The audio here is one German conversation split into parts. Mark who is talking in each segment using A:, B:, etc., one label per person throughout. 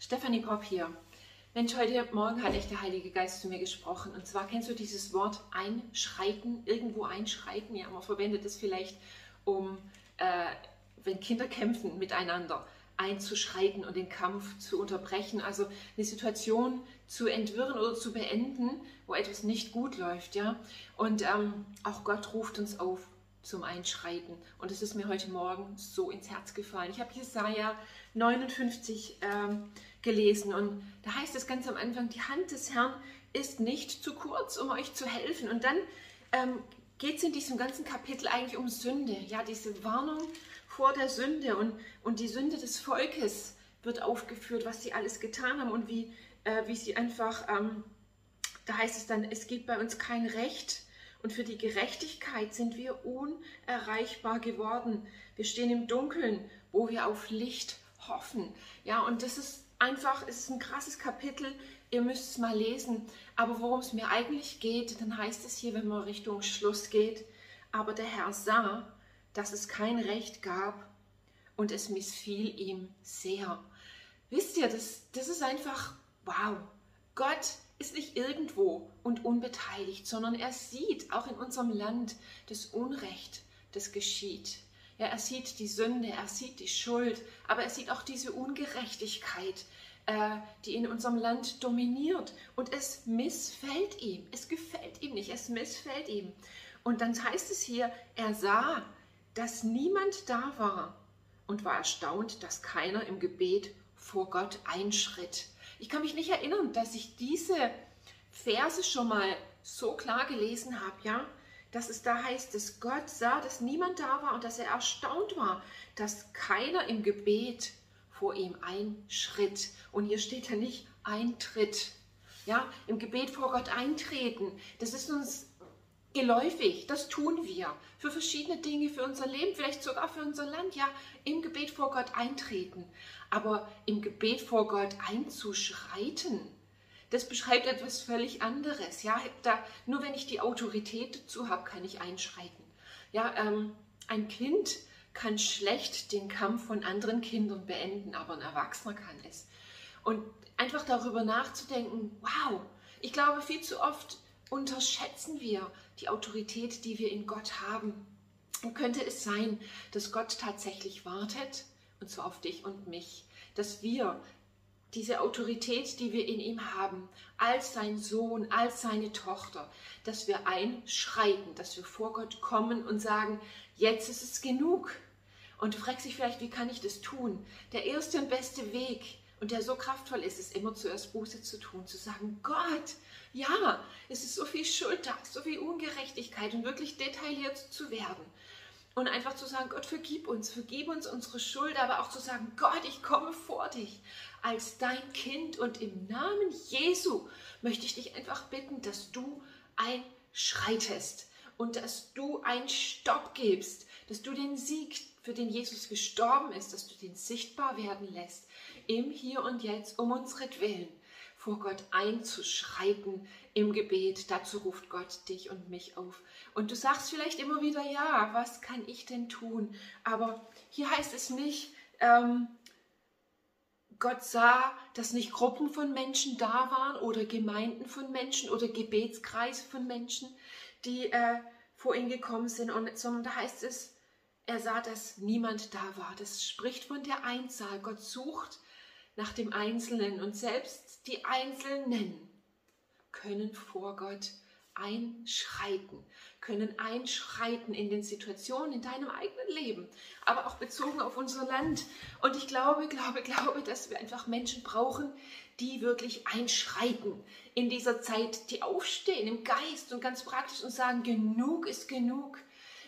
A: Stefanie Popp hier. Mensch, heute Morgen hat echt der Heilige Geist zu mir gesprochen. Und zwar kennst du dieses Wort einschreiten, irgendwo einschreiten. Ja, man verwendet es vielleicht, um, äh, wenn Kinder kämpfen miteinander, einzuschreiten und den Kampf zu unterbrechen. Also eine Situation zu entwirren oder zu beenden, wo etwas nicht gut läuft. Ja, und ähm, auch Gott ruft uns auf zum Einschreiten. Und es ist mir heute Morgen so ins Herz gefallen. Ich habe Jesaja 59 ähm, gelesen und da heißt es ganz am Anfang: Die Hand des Herrn ist nicht zu kurz, um euch zu helfen. Und dann ähm, geht es in diesem ganzen Kapitel eigentlich um Sünde. Ja, diese Warnung vor der Sünde und, und die Sünde des Volkes wird aufgeführt, was sie alles getan haben und wie, äh, wie sie einfach, ähm, da heißt es dann, es gibt bei uns kein Recht und für die Gerechtigkeit sind wir unerreichbar geworden. Wir stehen im Dunkeln, wo wir auf Licht hoffen. Ja, und das ist einfach, es ist ein krasses Kapitel. Ihr müsst es mal lesen. Aber worum es mir eigentlich geht, dann heißt es hier, wenn man Richtung Schluss geht, aber der Herr sah, dass es kein Recht gab und es missfiel ihm sehr. Wisst ihr, das, das ist einfach, wow, Gott ist nicht irgendwo und unbeteiligt, sondern er sieht auch in unserem Land das Unrecht, das geschieht. Ja, er sieht die Sünde, er sieht die Schuld, aber er sieht auch diese Ungerechtigkeit, äh, die in unserem Land dominiert. Und es missfällt ihm, es gefällt ihm nicht, es missfällt ihm. Und dann heißt es hier, er sah, dass niemand da war und war erstaunt, dass keiner im Gebet vor Gott einschritt. Ich kann mich nicht erinnern, dass ich diese Verse schon mal so klar gelesen habe, ja, dass es da heißt, dass Gott sah, dass niemand da war und dass er erstaunt war, dass keiner im Gebet vor ihm einschritt. Und hier steht ja nicht Eintritt. Ja, im Gebet vor Gott eintreten. Das ist uns geläufig, das tun wir für verschiedene Dinge, für unser Leben, vielleicht sogar für unser Land, ja, im Gebet vor Gott eintreten. Aber im Gebet vor Gott einzuschreiten, das beschreibt etwas völlig anderes. Ja, da, nur wenn ich die Autorität dazu habe, kann ich einschreiten. Ja, ähm, ein Kind kann schlecht den Kampf von anderen Kindern beenden, aber ein Erwachsener kann es. Und einfach darüber nachzudenken, wow, ich glaube, viel zu oft unterschätzen wir die Autorität, die wir in Gott haben. Und könnte es sein, dass Gott tatsächlich wartet, und zwar auf dich und mich, dass wir diese Autorität, die wir in ihm haben, als sein Sohn, als seine Tochter, dass wir einschreiten, dass wir vor Gott kommen und sagen, jetzt ist es genug. Und du fragst dich vielleicht, wie kann ich das tun? Der erste und beste Weg, und der so kraftvoll ist, ist immer zuerst Buße zu tun, zu sagen, Gott, ja, es ist so viel Schuld da, so viel Ungerechtigkeit und wirklich detailliert zu werden. Und einfach zu sagen, Gott, vergib uns, vergib uns unsere Schuld, aber auch zu sagen, Gott, ich komme vor dich. Als dein Kind und im Namen Jesu möchte ich dich einfach bitten, dass du einschreitest und dass du einen Stopp gibst, dass du den Sieg, für den Jesus gestorben ist, dass du den sichtbar werden lässt im Hier und Jetzt um Willen vor Gott einzuschreiten im Gebet. Dazu ruft Gott dich und mich auf. Und du sagst vielleicht immer wieder, ja, was kann ich denn tun? Aber hier heißt es nicht, ähm, Gott sah, dass nicht Gruppen von Menschen da waren oder Gemeinden von Menschen oder Gebetskreise von Menschen, die äh, vor ihn gekommen sind, und, sondern da heißt es, er sah, dass niemand da war. Das spricht von der Einzahl. Gott sucht nach dem Einzelnen und selbst die Einzelnen können vor Gott einschreiten, können einschreiten in den Situationen in deinem eigenen Leben, aber auch bezogen auf unser Land. Und ich glaube, glaube, glaube, dass wir einfach Menschen brauchen, die wirklich einschreiten in dieser Zeit, die aufstehen im Geist und ganz praktisch und sagen, genug ist genug.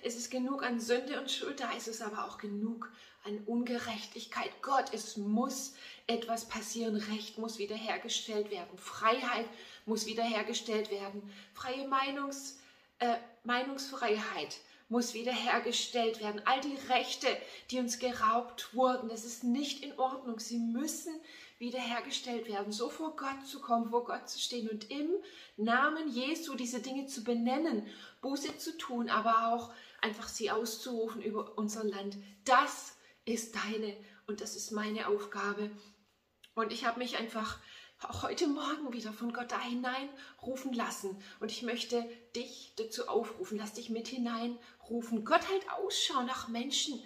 A: Es ist genug an Sünde und Schuld, da ist es aber auch genug an Ungerechtigkeit. Gott, es muss etwas passieren. Recht muss wiederhergestellt werden. Freiheit muss wiederhergestellt werden. Freie Meinungs, äh, Meinungsfreiheit muss wiederhergestellt werden. All die Rechte, die uns geraubt wurden, das ist nicht in Ordnung. Sie müssen wiederhergestellt werden, so vor Gott zu kommen, vor Gott zu stehen und im Namen Jesu diese Dinge zu benennen, Buße zu tun, aber auch einfach sie auszurufen über unser Land. Das ist deine und das ist meine Aufgabe. Und ich habe mich einfach auch heute Morgen wieder von Gott da hineinrufen lassen. Und ich möchte dich dazu aufrufen, lass dich mit hineinrufen. Gott hält Ausschau nach Menschen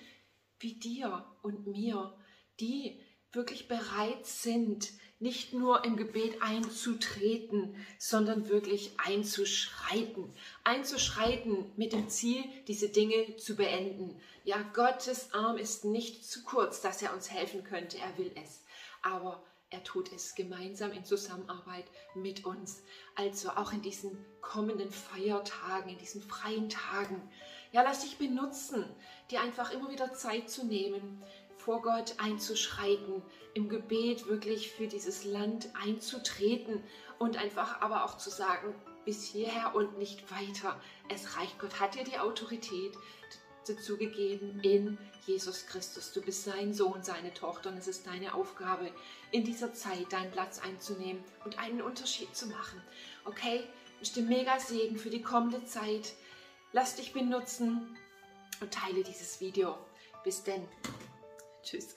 A: wie dir und mir, die wirklich bereit sind, nicht nur im Gebet einzutreten, sondern wirklich einzuschreiten. Einzuschreiten mit dem Ziel, diese Dinge zu beenden. Ja, Gottes Arm ist nicht zu kurz, dass er uns helfen könnte. Er will es. Aber er tut es gemeinsam in Zusammenarbeit mit uns. Also auch in diesen kommenden Feiertagen, in diesen freien Tagen. Ja, lass dich benutzen, dir einfach immer wieder Zeit zu nehmen, vor Gott einzuschreiten, im Gebet wirklich für dieses Land einzutreten und einfach aber auch zu sagen, bis hierher und nicht weiter. Es reicht. Gott hat dir die Autorität dazu gegeben in Jesus Christus. Du bist sein Sohn, seine Tochter und es ist deine Aufgabe, in dieser Zeit deinen Platz einzunehmen und einen Unterschied zu machen. Okay? Wünsche dir mega Segen für die kommende Zeit. Lass dich benutzen und teile dieses Video. Bis denn. Tschüss.